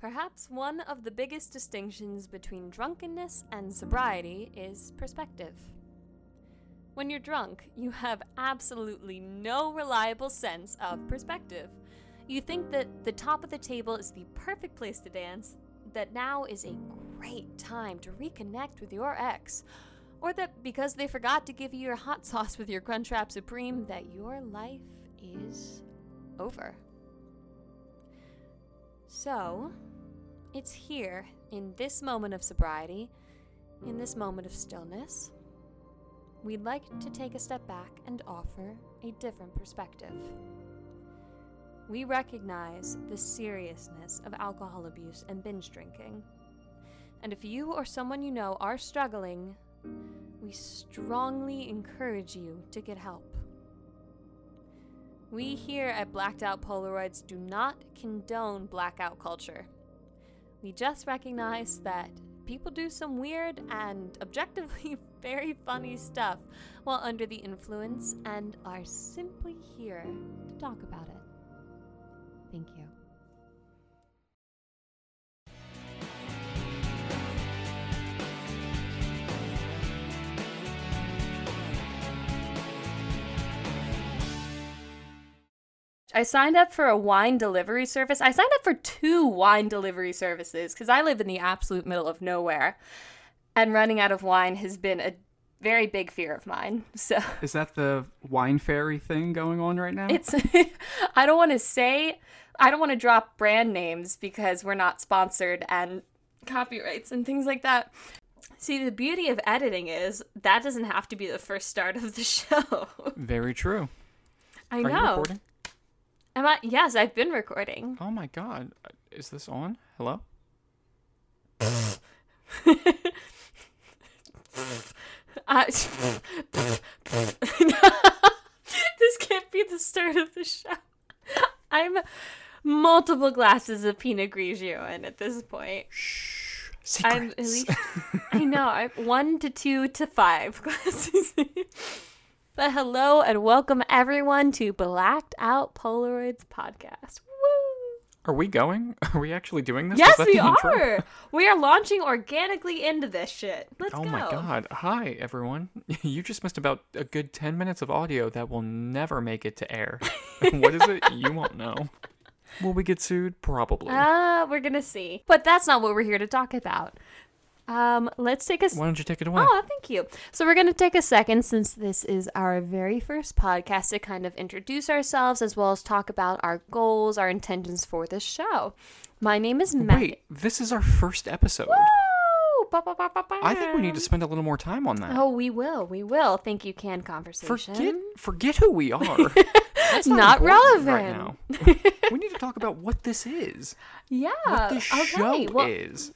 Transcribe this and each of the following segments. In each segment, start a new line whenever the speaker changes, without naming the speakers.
Perhaps one of the biggest distinctions between drunkenness and sobriety is perspective. When you're drunk, you have absolutely no reliable sense of perspective. You think that the top of the table is the perfect place to dance, that now is a great time to reconnect with your ex, or that because they forgot to give you your hot sauce with your Crunchwrap Supreme, that your life is over. So, it's here, in this moment of sobriety, in this moment of stillness, we'd like to take a step back and offer a different perspective. We recognize the seriousness of alcohol abuse and binge drinking. And if you or someone you know are struggling, we strongly encourage you to get help. We here at Blacked Out Polaroids do not condone blackout culture. We just recognize that people do some weird and objectively very funny stuff while under the influence and are simply here to talk about it. Thank you. I signed up for a wine delivery service. I signed up for two wine delivery services because I live in the absolute middle of nowhere. And running out of wine has been a very big fear of mine. So
Is that the wine fairy thing going on right now?
it's, I don't want to say, I don't want to drop brand names because we're not sponsored and copyrights and things like that. See, the beauty of editing is that doesn't have to be the first start of the show.
Very true.
I
Are
know. Am I? Yes, I've been recording.
Oh my god. Uh, Is this on? Hello?
Uh, this can't be the start of the show. I'm multiple glasses of Pinot Grigio in at this point.
Shh.
I'm at
Secrets.
least I know I'm one to two to five glasses. But hello and welcome everyone to Blacked Out Polaroids podcast. Woo!
Are we going? Are we actually doing this?
Yes, we are. We are launching organically into this shit. Let's
oh
go.
my god. Hi, everyone. You just missed about a good 10 minutes of audio that will never make it to air. what is it? You won't know. Will we get sued? Probably.
Ah, we're gonna see. But that's not what we're here to talk about. Um, let's take a.
Why don't you take it away?
Oh, thank you. So we're gonna take a second since this is our very first podcast to kind of introduce ourselves as well as talk about our goals, our intentions for this show. My name is Matt.
Wait, this is our first episode.
Woo! Ba, ba, ba.
I think we need to spend a little more time on that.
Oh, we will. We will. Thank you can conversation.
Forget forget who we are. That's
Not
right
relevant.
now. we need to talk about what this is.
Yeah.
What this
okay.
show
Well,
is.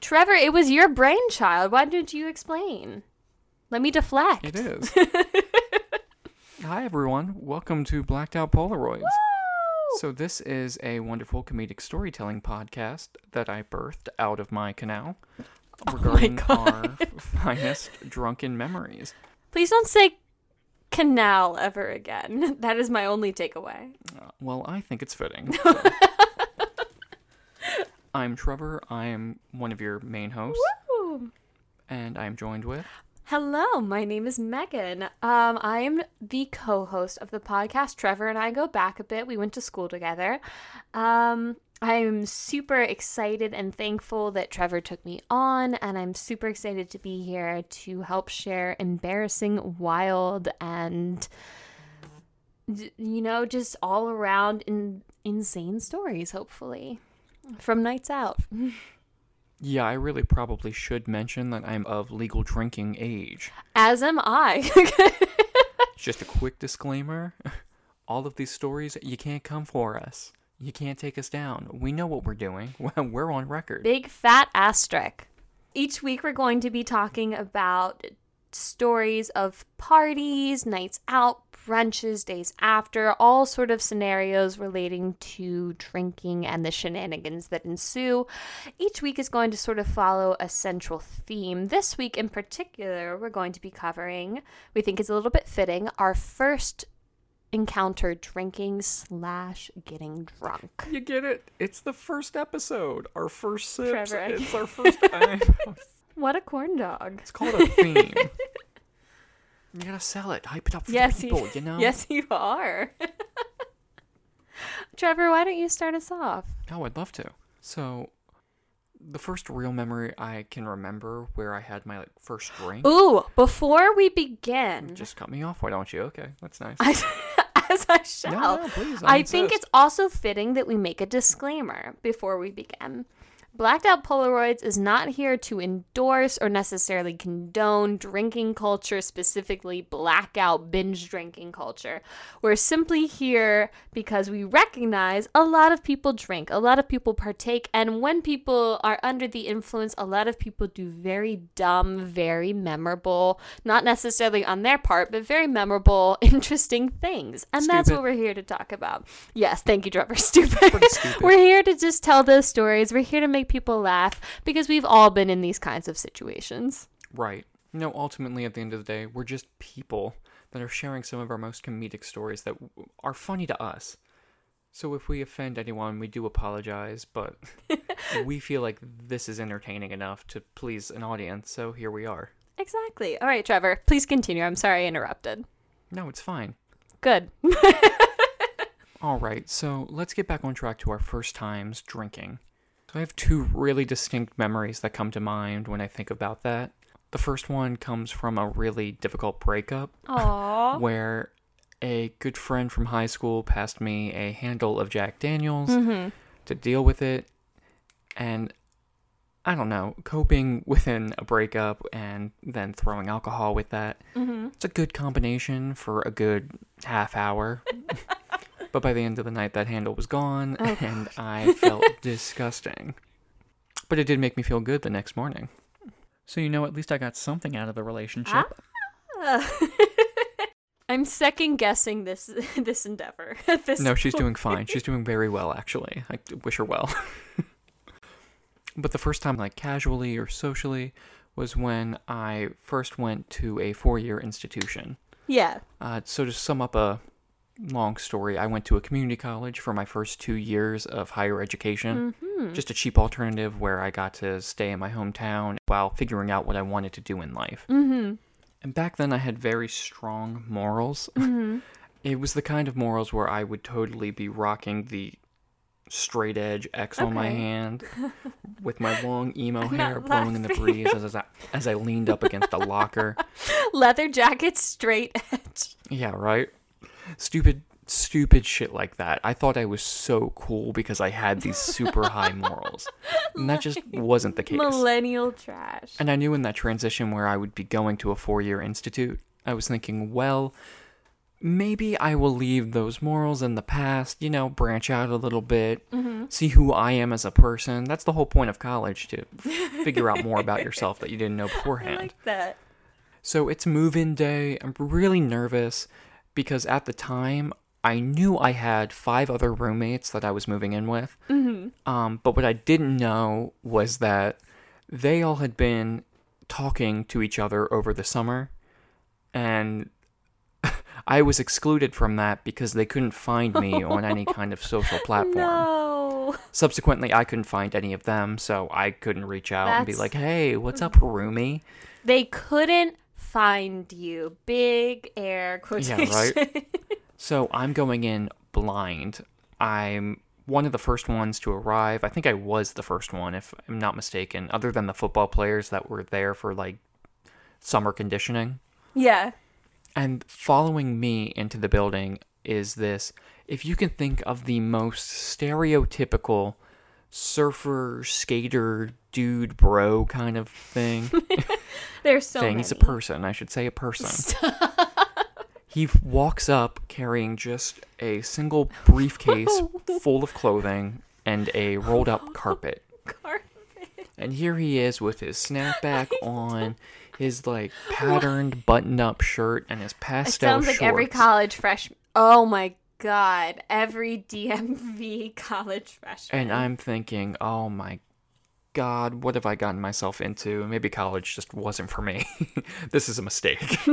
Trevor, it was your brainchild. Why didn't you explain? Let me deflect.
It is. Hi everyone. Welcome to Blacked Out Polaroids.
Woo!
So this is a wonderful comedic storytelling podcast that I birthed out of my canal regarding our finest drunken memories.
Please don't say canal ever again. That is my only takeaway.
Uh, well, I think it's fitting. so. I'm Trevor. I am one of your main hosts,
Woo!
and I am joined with.
Hello, my name is Megan. Um, I am the co-host of the podcast. Trevor and I go back a bit. We went to school together. Um, I'm super excited and thankful that Trevor took me on, and I'm super excited to be here to help share embarrassing, wild, and you know, just all around in- insane stories. Hopefully, from nights out.
Yeah, I really probably should mention that I'm of legal drinking age.
As am I.
Just a quick disclaimer all of these stories, you can't come for us. You can't take us down. We know what we're doing. We're on record.
Big fat asterisk. Each week, we're going to be talking about stories of parties, nights out, brunches, days after, all sort of scenarios relating to drinking and the shenanigans that ensue. Each week is going to sort of follow a central theme. This week in particular, we're going to be covering, we think is a little bit fitting, our first encounter drinking slash getting drunk.
You get it? It's the first episode. Our first sips.
Trevor,
it's our first.
What a corn dog.
it's called a theme. You gotta sell it. Hype it up for
Yes,
the
you-
people. You know.
Yes, you are. Trevor, why don't you start us off?
Oh, I'd love to. So, the first real memory I can remember where I had my like first drink.
Ooh, before we begin,
Just cut me off. Why don't you? Okay, that's nice.
as, as I shall,
no, no, please. I,
I think it's also fitting that we make a disclaimer before we begin. Blacked Out Polaroids is not here to endorse or necessarily condone drinking culture, specifically blackout binge drinking culture. We're simply here because we recognize a lot of people drink, a lot of people partake, and when people are under the influence, a lot of people do very dumb, very memorable, not necessarily on their part, but very memorable, interesting things. And that's what we're here to talk about. Yes, thank you, Trevor. Stupid.
Stupid.
we're here to just tell those stories. We're here to make people laugh because we've all been in these kinds of situations.
Right. No, ultimately, at the end of the day, we're just people that are sharing some of our most comedic stories that are funny to us. So if we offend anyone, we do apologize, but we feel like this is entertaining enough to please an audience, so here we are.
Exactly. All right, Trevor, please continue. I'm sorry I interrupted.
No, it's fine.
Good.
All right, so let's get back on track to our first times drinking. So I have two really distinct memories that come to mind when I think about that. The first one comes from a really difficult breakup
Aww.
where a good friend from high school passed me a handle of Jack Daniels
Mm-hmm.
to deal with it. And I don't know, coping within a breakup and then throwing alcohol with that.
Mm-hmm.
It's a good combination for a good half hour. but by the end of the night, that handle was gone
Oh,
and I felt disgusting. But it did make me feel good the next morning. So, you know, at least I got something out of the relationship.
I'm second guessing this this endeavor at this
No, she's
point.
doing fine. She's doing very well, actually. I wish her well. but the first time, like casually or socially, was when I first went to a four year institution.
Yeah.
Uh, so, to sum up a long story, I went to a community college for my first two years of higher education.
Mm-hmm.
Just a cheap alternative where I got to stay in my hometown while figuring out what I wanted to do in life.
Mm-hmm.
And back then, I had very strong morals.
Mm-hmm.
It was the kind of morals where I would totally be rocking the straight edge X on my hand with my long emo hair blowing in the breeze as, as, I, as I leaned up against a locker.
Leather jacket, straight edge.
Yeah, right? Stupid, stupid shit like that. I thought I was so cool because I had these super high morals. And that just wasn't the case.
Millennial trash.
And I knew in that transition where I would be going to a four year institute, I was thinking, well, maybe I will leave those morals in the past, you know, branch out a little bit,
Mm-hmm.
see who I am as a person. That's the whole point of college to figure out more about yourself that you didn't know
I
beforehand.
like that.
So it's move in day. I'm really nervous because at the time, I knew I had five other roommates that I was moving in with.
Mm-hmm.
Um, but what I didn't know was that they all had been talking to each other over the summer, and I was excluded from that because they couldn't find me on any kind of social platform.
No.
Subsequently, I couldn't find any of them, so I couldn't reach out and be like, "Hey, what's up, roomie?"
They couldn't find you. Big air quotation.
Yeah, right? So I'm going in blind. I'm one of the first ones to arrive. I think I was the first one, if I'm not mistaken, other than the football players that were there for like summer conditioning.
yeah.
And following me into the building is this if you can think of the most stereotypical surfer, skater, dude, bro kind of thing.
There's so
thing.
many.
He's a person, I should say a person. He walks up carrying just a single briefcase full of clothing and a rolled up carpet.
Carpet.
And here he is with his snapback on, his like patterned button up shirt, and his
It
pastel
sounds like
shorts.
every college freshman. Oh my god. Every DMV college freshman.
and I'm thinking, oh my god, what have I gotten myself into? Maybe college just wasn't for me. this is a mistake.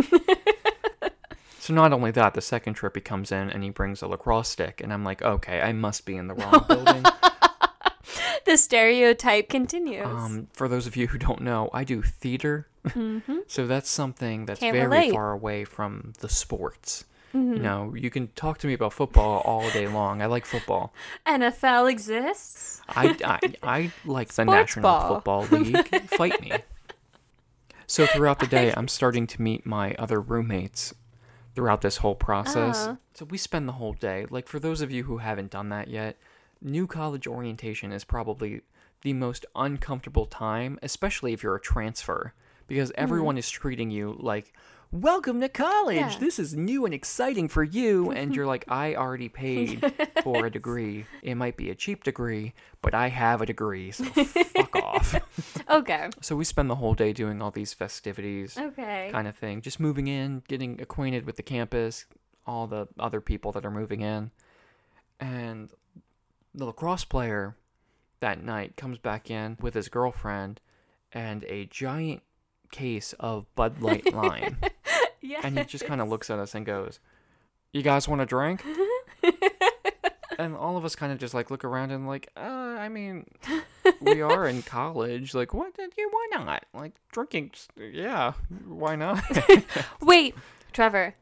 So not only that, the second trip he comes in and he brings a lacrosse stick, and I'm like, okay, I must be in the wrong building.
the stereotype continues.
Um, for those of you who don't know, I do theater,
mm-hmm.
so that's something that's
Can't
very
relate.
far away from the sports.
Mhm.
You know, you can talk to me about football all day long. I like football.
NFL exists.
I, I, I like the National
ball.
Football League. Fight me. So throughout the day, I'm starting to meet my other roommates throughout this whole process.
Uh.
So we spend the whole day. Like for those of you who haven't done that yet, new college orientation is probably the most uncomfortable time, especially if you're a transfer, because
Mm-hmm.
everyone is treating you like, "Welcome to college.
Yeah.
This is new and exciting for you." And you're like, "I already paid for a degree. It might be a cheap degree, but I have a degree, so fuck off."
Okay.
So we spend the whole day doing all these festivities
Okay.
kind of thing. Just moving in, getting acquainted with the campus, all the other people that are moving in. And the lacrosse player that night comes back in with his girlfriend and a giant case of Bud Light Lime.
Yeah.
and he just kind of looks at us and goes, You guys want a drink? and all of us kind of just like look around and like, uh, I mean, we are in college. Like, what? Yeah, why not? Like, drinking, yeah, why not?
Wait, Trevor.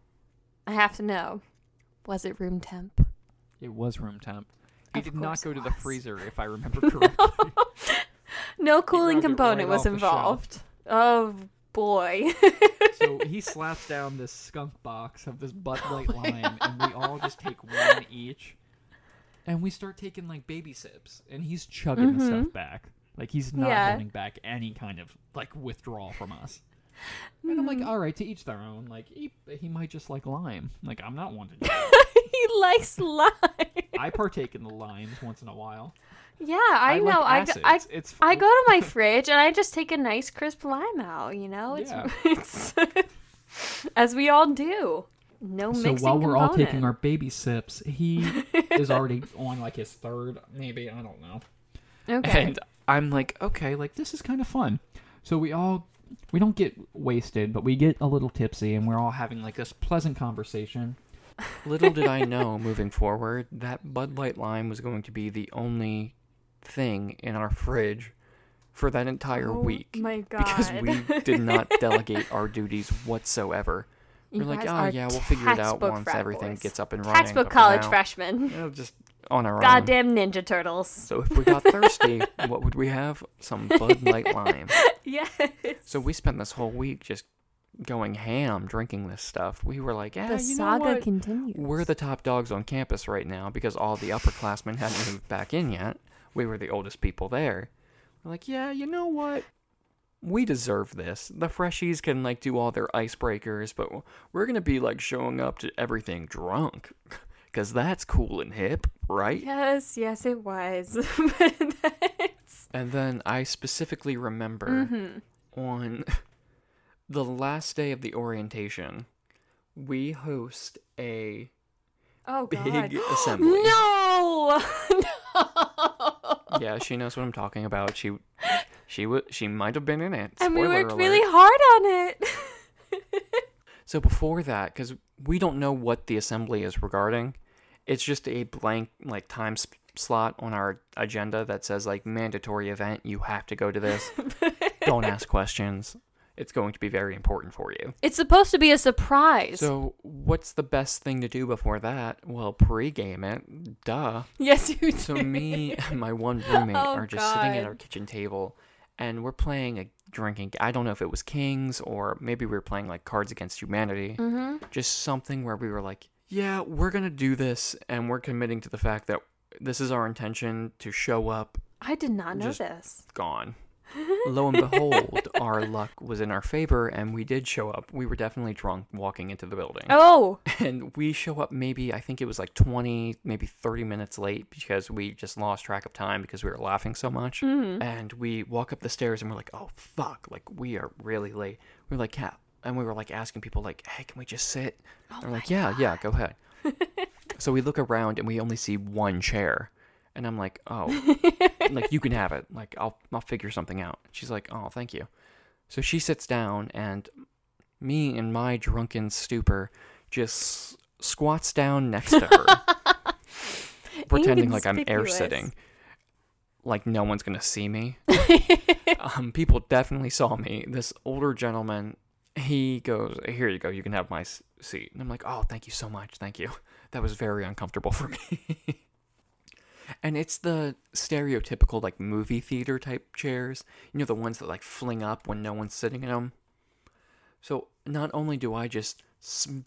I have to know. Was it room temp?
It was room temp. He
Of
did not go to the freezer, if I remember correctly.
No cooling component
right
was
off the shelf.
involved. Oh boy.
so he slaps down this skunk box of this Bud Light
Oh
lime, and we all just take one each, and we start taking like baby sips, and he's chugging the
Mhm.
stuff back, like he's not
Yeah.
holding back any kind of like withdrawal from us. And I'm like,
Mm-hmm.
all right, to each their own. Like he, he might just like lime. Like I'm not one to
he likes lime.
I partake in the limes once in a while.
Yeah, I, know.
Like
I,
acids.
I,
it's
I go to my fridge and I just take a nice crisp lime out. You know, it's
Yeah.
it's as we all do. No
So
mixing
while we're all taking our baby sips, he is already on like his third, maybe I don't know.
okay.
And I'm like, okay, like this is kind of fun. So we all we don't get wasted, but we get a little tipsy, and we're all having like this pleasant conversation.
Little did I know moving forward that Bud Light Lime was going to be the only thing in our fridge for that entire
oh
week.
my god.
Because we did not delegate our duties whatsoever.
You
We're like, oh yeah, we'll figure it out once everything
boys.
gets up and running.
Textbook college
now,
freshmen.
you know, just on our own.
Goddamn Ninja Turtles.
So if we got thirsty, what would we have? Some Bud Light Lime.
yes.
So we spent this whole week just going ham drinking this stuff. We were like, yeah,
the
you know
saga
what?
continues.
We're the top dogs on campus right now because all the upperclassmen hadn't moved back in yet. We were the oldest people there. We're like, yeah, you know what? We deserve this. The freshies can like do all their icebreakers, but we're gonna be like showing up to everything drunk, cause that's cool and hip, right?
Yes, yes, it was.
And then I specifically remember
Mhm.
on the last day of the orientation, we host a
Oh
big
god.
assembly.
No.
Yeah, she knows what I'm talking about. She she w- she might have been in it.
And we
Spoiler
worked
alert.
really hard on it.
So before that, because we don't know what the assembly is regarding, it's just a blank like time s- slot on our agenda that says like mandatory event. You have to go to this. don't ask questions. It's going to be very important for you.
It's supposed to be a surprise.
So what's the best thing to do before that? Well, pregame it. Duh.
yes, you do.
So me and my one roommate
Oh,
are just sitting at our kitchen table, and we're playing a drinking. I don't know if it was Kings or maybe we were playing like Cards Against Humanity.
Mm-hmm.
Just something where we were like, yeah, we're gonna do this, and we're committing to the fact that this is our intention to show up.
I did not know this.
Gone. Lo and behold, our luck was in our favor, and we did show up. We were definitely drunk walking into the building.
Oh,
And we show up maybe, I think it was like 20, maybe 30 minutes late because we just lost track of time because we were laughing so much.
Mhm.
And we walk up the stairs and we're like, oh, fuck. Like, we are really late. We're like, yeah. And we were like asking people, like, hey, can we just sit?
Oh
They're like, yeah, yeah, go ahead. so we look around and we only see one chair. And I'm like, oh, like you can have it. Like I'll I'll figure something out. She's like, oh, thank you. So she sits down and me in my drunken stupor just squats down next to her, pretending like I'm air sitting, like no one's gonna see me. um, people definitely saw me. This older gentleman, he goes, "Here you go. You can have my seat." And I'm like, "Oh, thank you so much. Thank you." That was very uncomfortable for me. And it's the stereotypical like movie theater type chairs. You know the ones that like fling up when no one's sitting in them. So not only do I just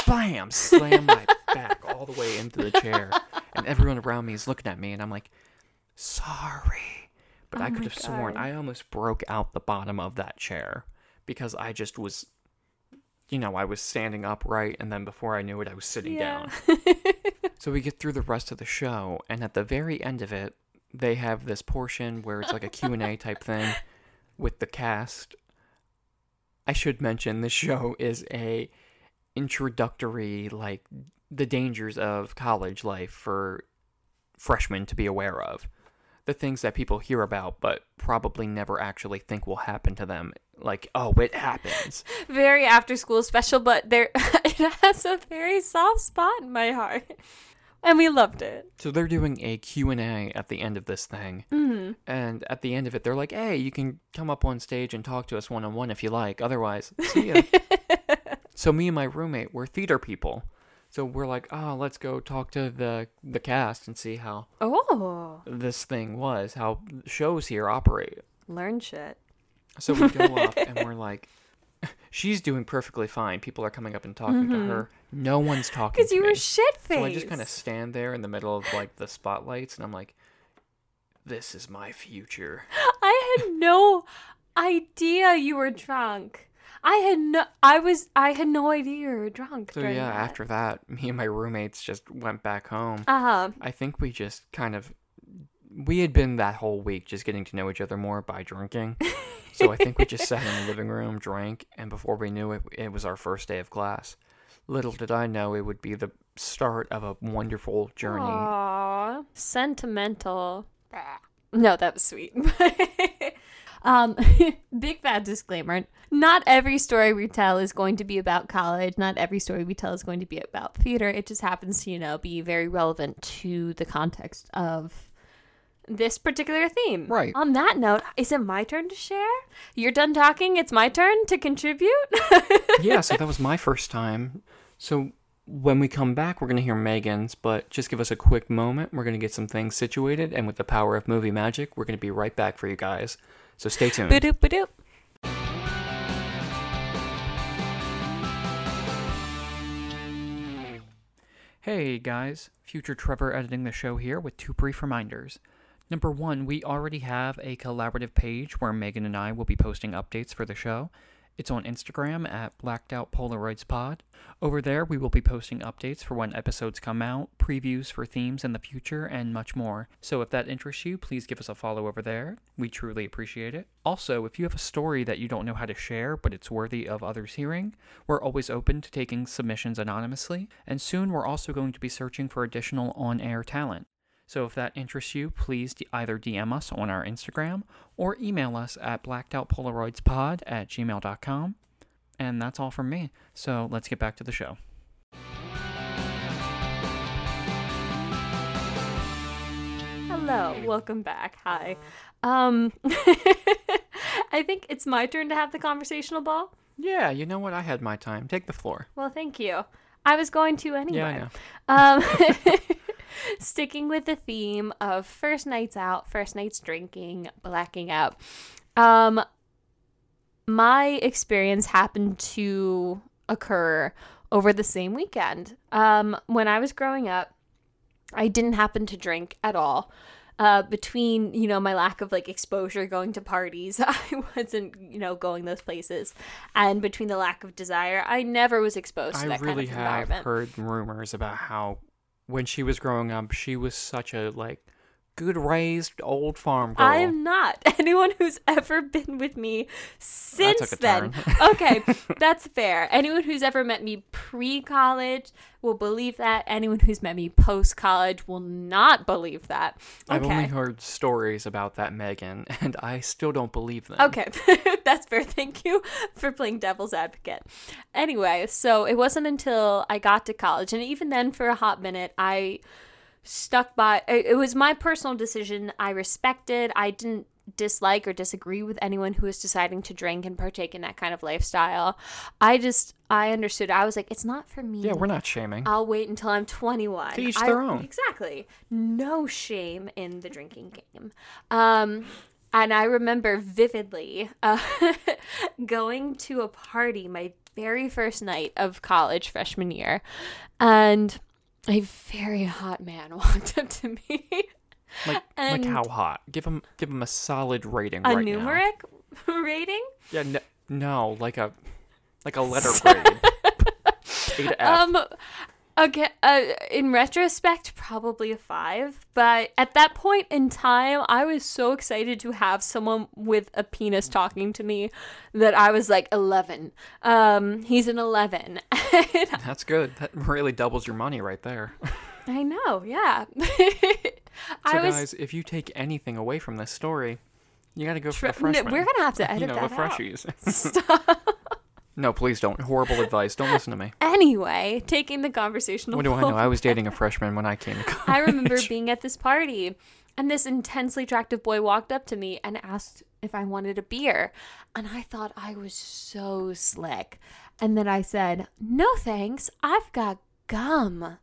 bam slam my back all the way into the chair, and everyone around me is looking at me, and I'm like, sorry, but oh I
Oh
could
my
have sworn I almost broke out the bottom of that chair because I just was, you know, I was standing upright, and then before I knew it, I was sitting down. So we get through the rest of the show, and at the very end of it, they have this portion where it's like a Q&A type thing with the cast. I should mention this show is a introductory like the dangers of college life for freshmen to be aware of. The things that people hear about but probably never actually think will happen to them. Like, oh, it happens.
very after school special, but there it has a very soft spot in my heart. And we loved it.
So they're doing a Q&A at the end of this thing.
Mm-hmm.
And at the end of it, they're like, hey, you can come up on stage and talk to us one on one if you like. Otherwise, see ya. so me and my roommate, we're theater people. So we're like, oh, let's go talk to the the cast and see how
Oh,
this thing was, how shows here operate.
learn shit.
So we go up and we're like, she's doing perfectly fine. People are coming up and talking to her. No one's talking to her.
Because you
me.
were shit faced.
So I just kind of stand there in the middle of like the spotlights, and I'm like, "This is my future."
I had no idea you were drunk. I had no. I was. I had no idea you were drunk.
So yeah,
that.
after that, me and my roommates just went back home.
Uh huh.
I think we just kind of we had been that whole week just getting to know each other more by drinking. so I think we just sat in the living room, drank, and before we knew it, it was our first day of class. Little did I know it would be the start of a wonderful journey.
Aww. Sentimental. No, that was sweet. um, big bad disclaimer. Not every story we tell is going to be about college. Not every story we tell is going to be about theater. It just happens to, you know, be very relevant to the context of this particular theme.
Right.
On that note, is it my turn to share? You're done talking. It's my turn to contribute.
yeah, so that was my first time. So when we come back, we're going to hear Megan's, but just give us a quick moment. We're going to get some things situated, and with the power of movie magic, we're going to be right back for you guys. So stay tuned.
Ba-doop, ba-doop.
Hey guys, future Trevor editing the show here with two brief reminders. Number one, we already have a collaborative page where Megan and I will be posting updates for the show. It's on Instagram at Blacked Out Polaroids Pod. Over there, we will be posting updates for when episodes come out, previews for themes in the future, and much more. So if that interests you, please give us a follow over there. We truly appreciate it. Also, if you have a story that you don't know how to share, but it's worthy of others hearing, we're always open to taking submissions anonymously. And soon, we're also going to be searching for additional on air talent. So if that interests you, please d- either DM us on our Instagram or email us at blackedoutpolaroidspod at gmail.com. And that's all from me. So let's get back to the show.
Hello, welcome back. Hi. Um I think it's my turn to have the conversational ball.
Yeah, you know what? I had my time. Take the floor.
Well, thank you. I was going to anyway.
Yeah, I know.
Um sticking with the theme of first nights out, first nights drinking, blacking out. Um my experience happened to occur over the same weekend. Um when I was growing up, I didn't happen to drink at all. Uh, between you know my lack of like exposure going to parties, I wasn't you know going those places, and between the lack of desire, I never was exposed to
I
that
really
kind of
have heard rumors about how when she was growing up, she was such a like good raised old farm girl.
I am not. Anyone who's ever been with me since then. okay, that's fair. Anyone who's ever met me pre college will believe that. Anyone who's met me post college will not believe that. Okay.
I've only heard stories about that Megan, and I still don't believe them.
Okay, that's fair. Thank you for playing devil's advocate. Anyway, so it wasn't until I got to college, and even then, for a hot minute, I stuck by it it was my personal decision. I respected. I didn't dislike or disagree with anyone who was deciding to drink and partake in that kind of lifestyle. I just I understood. I was like, it's not for me.
Yeah, we're not shaming.
I'll wait until I'm 21.
To each
I-
their own.
Exactly. No shame in the drinking game. Um, and I remember vividly uh, going to a party my very first night of college freshman year, and a very hot man walked up to me.
Like, like how hot? Give him, give him a solid rating
a
right now.
numeric rating?
Yeah, no, no, like a, like a letter grade. A to F.
Um, okay. Uh, in retrospect, probably a five. But at that point in time, I was so excited to have someone with a penis talking to me that I was like eleven. Um, he's an eleven.
That's good. That really doubles your money right there.
I know. Yeah.
So,
I was.
guys, if you take anything away from this story, you got to go for
Tri-
the freshmen.
we're gonna have to edit
you know,
that
the
out.
freshies.
Stop.
No, please don't. Horrible advice. Don't listen to me.
Anyway, taking the conversation.
What do I know? I was dating a freshman when I came to college.
I remember being at this party, and this intensely attractive boy walked up to me and asked if I wanted a beer. And I thought I was so slick. And then I said, No thanks, I've got gum.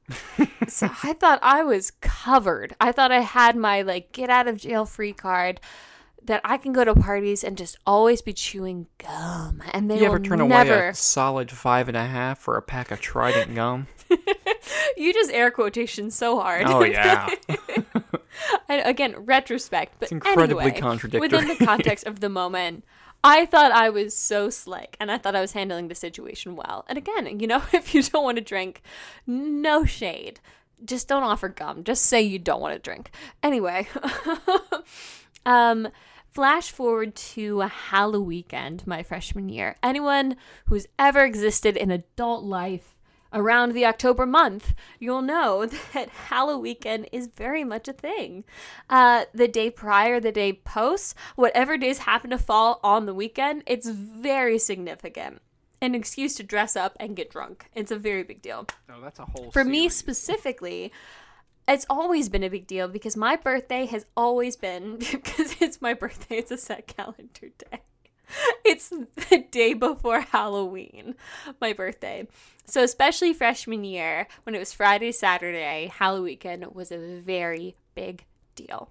so I thought I was covered. I thought I had my like get out of jail free card. That I can go to parties and just always be chewing gum, and they
you ever
will
turn away
never.
a solid five and a half for a pack of Trident gum?
you just air quotation so hard.
Oh yeah.
And again, retrospect, but
It's incredibly
anyway,
contradictory.
Within the context of the moment, I thought I was so slick, and I thought I was handling the situation well. And again, you know, if you don't want to drink, no shade. Just don't offer gum. Just say you don't want to drink. Anyway, um, flash forward to a Halloween weekend my freshman year. Anyone who's ever existed in adult life around the October month, you'll know that Halloween weekend is very much a thing. Uh, the day prior, the day post, whatever days happen to fall on the weekend, it's very significant. An excuse to dress up and get drunk. It's a very big deal.
No, that's a whole.
For me
series.
specifically, it's always been a big deal because my birthday has always been because it's my birthday, it's a set calendar day. It's the day before Halloween, my birthday. So, especially freshman year, when it was Friday, Saturday, Halloween was a very big deal.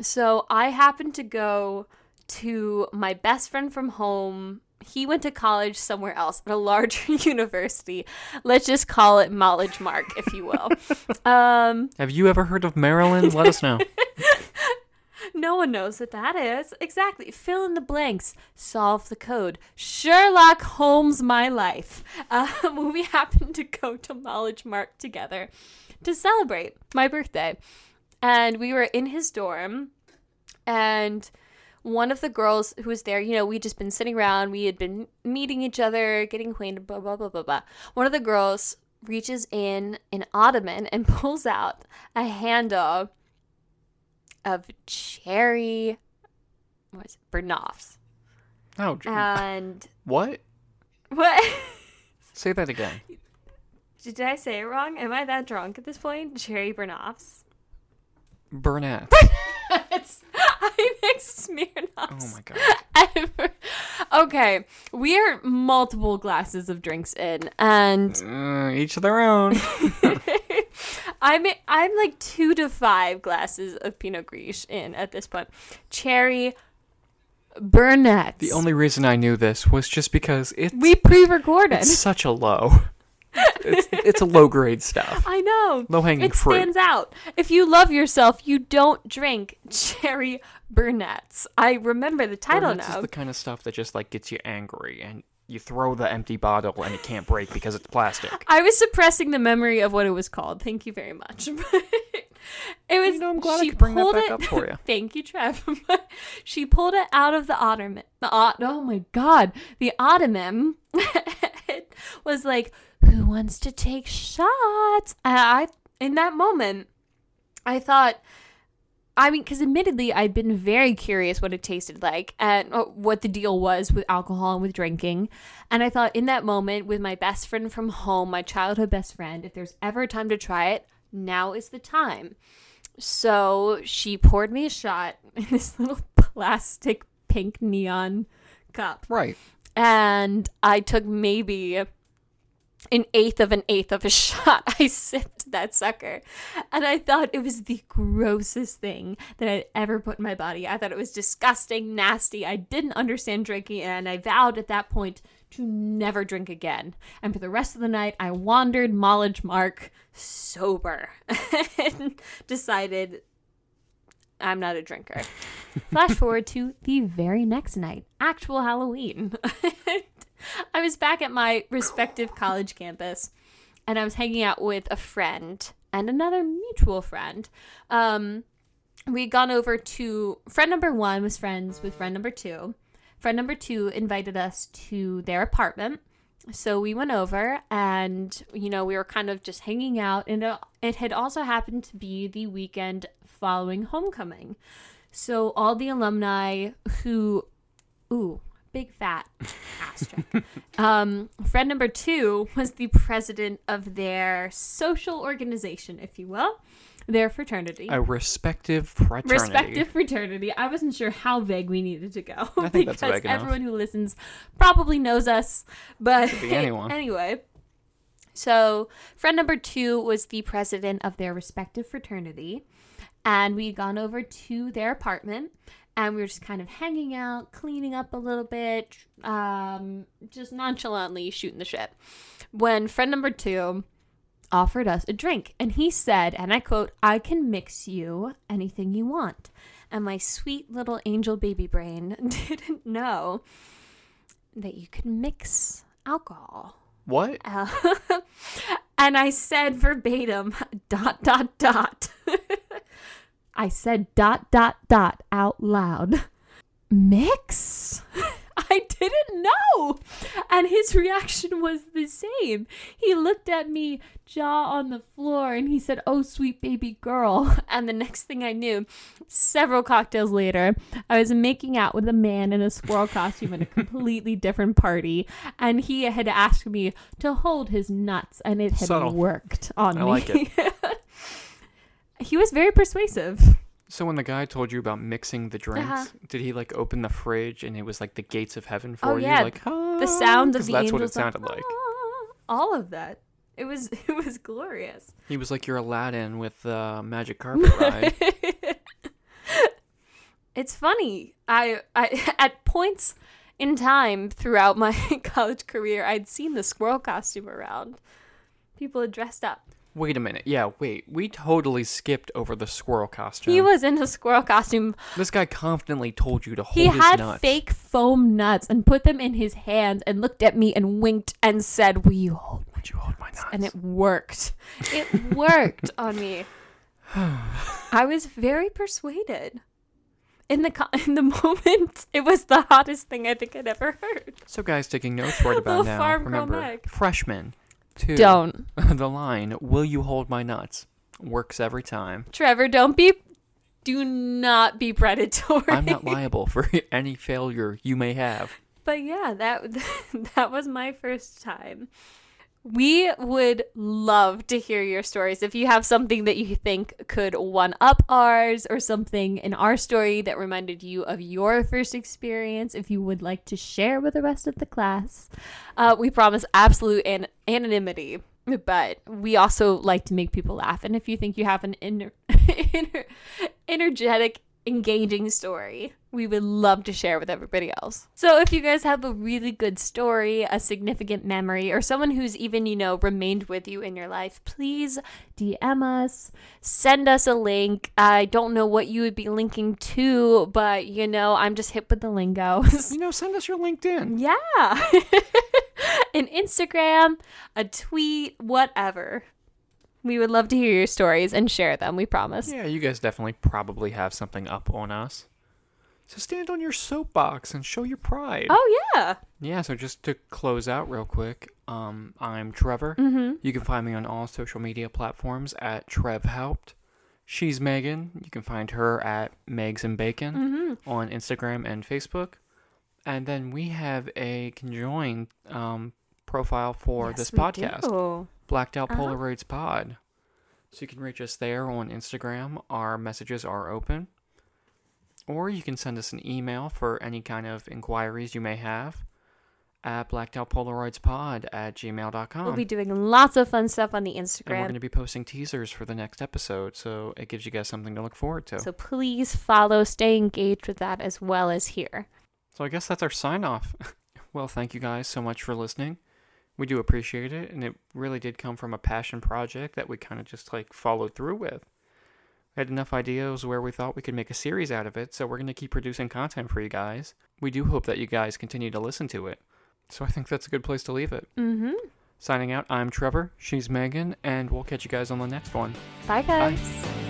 So, I happened to go to my best friend from home. He went to college somewhere else at a larger university. Let's just call it Knowledge Mark, if you will. um,
Have you ever heard of Maryland? Let us know.
no one knows what that is. Exactly. Fill in the blanks. Solve the code. Sherlock Holmes, my life. Um, we happened to go to Knowledge Mark together to celebrate my birthday. And we were in his dorm, and one of the girls who was there, you know, we'd just been sitting around, we had been meeting each other, getting acquainted, blah, blah, blah, blah, blah. One of the girls reaches in an ottoman and pulls out a handle of cherry, what is it, Bernoffs.
Oh,
And
what?
what?
Say that again.
Did I say it wrong? Am I that drunk at this point? Cherry Bernoffs.
Burnett.
it's, I mixed Smirnoffs.
Oh my god.
ever. Okay, we are multiple glasses of drinks in, and
Uh, each of their own.
I'm I'm like two to five glasses of Pinot Gris in at this point. Cherry Burnett.
The only reason I knew this was just because it's
we pre-recorded.
it's such a low. It's, it's a low grade stuff.
I know.
Low hanging
It
fruit.
stands out. If you love yourself, you don't drink cherry Burnett's. I remember the title
Burnett's
now.
is the kind of stuff that just like gets you angry and you throw the empty bottle and it can't break because it's plastic.
I was suppressing the memory of what it was called. Thank you very much. It was.
You know, I'm glad I could bring that back
it-
up for you.
Thank you, Trev. she pulled it out of the ottoman. The ot- oh my god, the ottoman it was like, "Who wants to take shots?" And I, in that moment, I thought. I mean, because admittedly, I'd been very curious what it tasted like and what the deal was with alcohol and with drinking. And I thought, in that moment, with my best friend from home, my childhood best friend, if there's ever a time to try it, now is the time. So she poured me a shot in this little plastic pink neon cup.
Right.
And I took maybe an eighth of an eighth of a shot. I sipped that sucker. And I thought it was the grossest thing that I'd ever put in my body. I thought it was disgusting, nasty. I didn't understand drinking, and I vowed at that point to never drink again. And for the rest of the night, I wandered Mollage Mark sober and decided I'm not a drinker. Flash forward to the very next night, actual Halloween. I was back at my respective college campus and I was hanging out with a friend and another mutual friend. Um, we had gone over to friend number one was friends with friend number two. Friend number two invited us to their apartment. So we went over and, you know, we were kind of just hanging out. And it, it had also happened to be the weekend following homecoming. So all the alumni who, ooh, big fat asterisk. um, friend number two was the president of their social organization, if you will, their fraternity.
A respective fraternity.
Respective fraternity. I wasn't sure how vague we needed to go
I think that's
because everyone who listens probably knows us. But
be anyone.
anyway, so friend number two was the president of their respective fraternity, and we'd gone over to their apartment. And we were just kind of hanging out, cleaning up a little bit, um, just nonchalantly shooting the shit. When friend number two offered us a drink. And he said, and I quote, I can mix you anything you want. And my sweet little angel baby brain didn't know that you could mix alcohol.
What?
Uh, and I said verbatim, dot, dot, dot. I said dot, dot, dot out loud. Mix? I didn't know. And his reaction was the same. He looked at me, jaw on the floor, and he said, Oh, sweet baby girl. And the next thing I knew, several cocktails later, I was making out with a man in a squirrel costume at a completely different party. And he had asked me to hold his nuts, and it had
Subtle.
worked on
I
me.
like it.
he was very persuasive.
So when the guy told you about mixing the drinks,
Uh-huh.
did he like open the fridge and it was like the gates of heaven for
Oh,
you?
yeah.
Like
The sound of
'Cause
the
that's
angels.
what it sounded like.
"Ah," All of that. It was it was glorious.
He was like your Aladdin with the uh, magic carpet ride.
it's funny. I I at points in time throughout my college career, I'd seen the squirrel costume around. People had dressed up.
Wait a minute. Yeah, wait. We totally skipped over the squirrel costume.
He was in a squirrel costume.
This guy confidently told you to hold
He
his
had fake foam nuts and put them in his hands and looked at me and winked and said, "Will you hold my?"
Would you hold my nuts?
And it worked. It worked on me. I was very persuaded. In the co- in the moment, it was the hottest thing I think I'd ever heard.
So guys taking notes right about now.
farm
Remember, freshmen. Two.
Don't,
the line, "Will you hold my nuts?" works every time.
Trevor. Don't be. Do not be predatory.
I'm not liable for any failure you may have.
But yeah, that that was my first time. We would love to hear your stories. If you have something that you think could one up ours or something in our story that reminded you of your first experience, if you would like to share with the rest of the class, uh, we promise absolute an- anonymity. But we also like to make people laugh. And if you think you have an inner, inner, energetic, engaging story, we would love to share with everybody else. So if you guys have a really good story, a significant memory, or someone who's even, you know, remained with you in your life, please DM us, send us a link. I don't know what you would be linking to, but you know, I'm just hip with the lingo.
You know, send us your LinkedIn.
yeah. An Instagram, a tweet, whatever. We would love to hear your stories and share them, we promise.
Yeah, you guys definitely probably have something up on us. So stand on your soapbox and show your pride.
Oh, yeah.
Yeah, so just to close out real quick, um, I'm Trevor.
Mm-hmm.
You can find me on all social media platforms at Trev Helped. She's Megan. You can find her at Megs and Bacon
Mm-hmm.
on Instagram and Facebook. And then we have a conjoined um, profile for this podcast,
Oh.
Blacked Out
Uh-huh.
Polaroids Pod. So you can reach us there on Instagram. Our messages are open. Or you can send us an email for any kind of inquiries you may have at blackedoutpolaroidspod at gmail.com.
We'll be doing lots of fun stuff on the Instagram.
and we're going to be posting teasers for the next episode, so it gives you guys something to look forward to. So,
So please follow, stay engaged with that as well as here.
So I guess that's our sign off. well, thank you guys so much for listening. We do appreciate it, and it really did come from a passion project that we kind of just like followed through with. We had enough ideas where we thought we could make a series out of it, so we're going to keep producing content for you guys. We do hope that you guys continue to listen to it. So I think that's a good place to leave it.
Mm-hmm.
Signing out, I'm Trevor, she's Megan, and we'll catch you guys on the next one.
Bye,
Bye.
guys.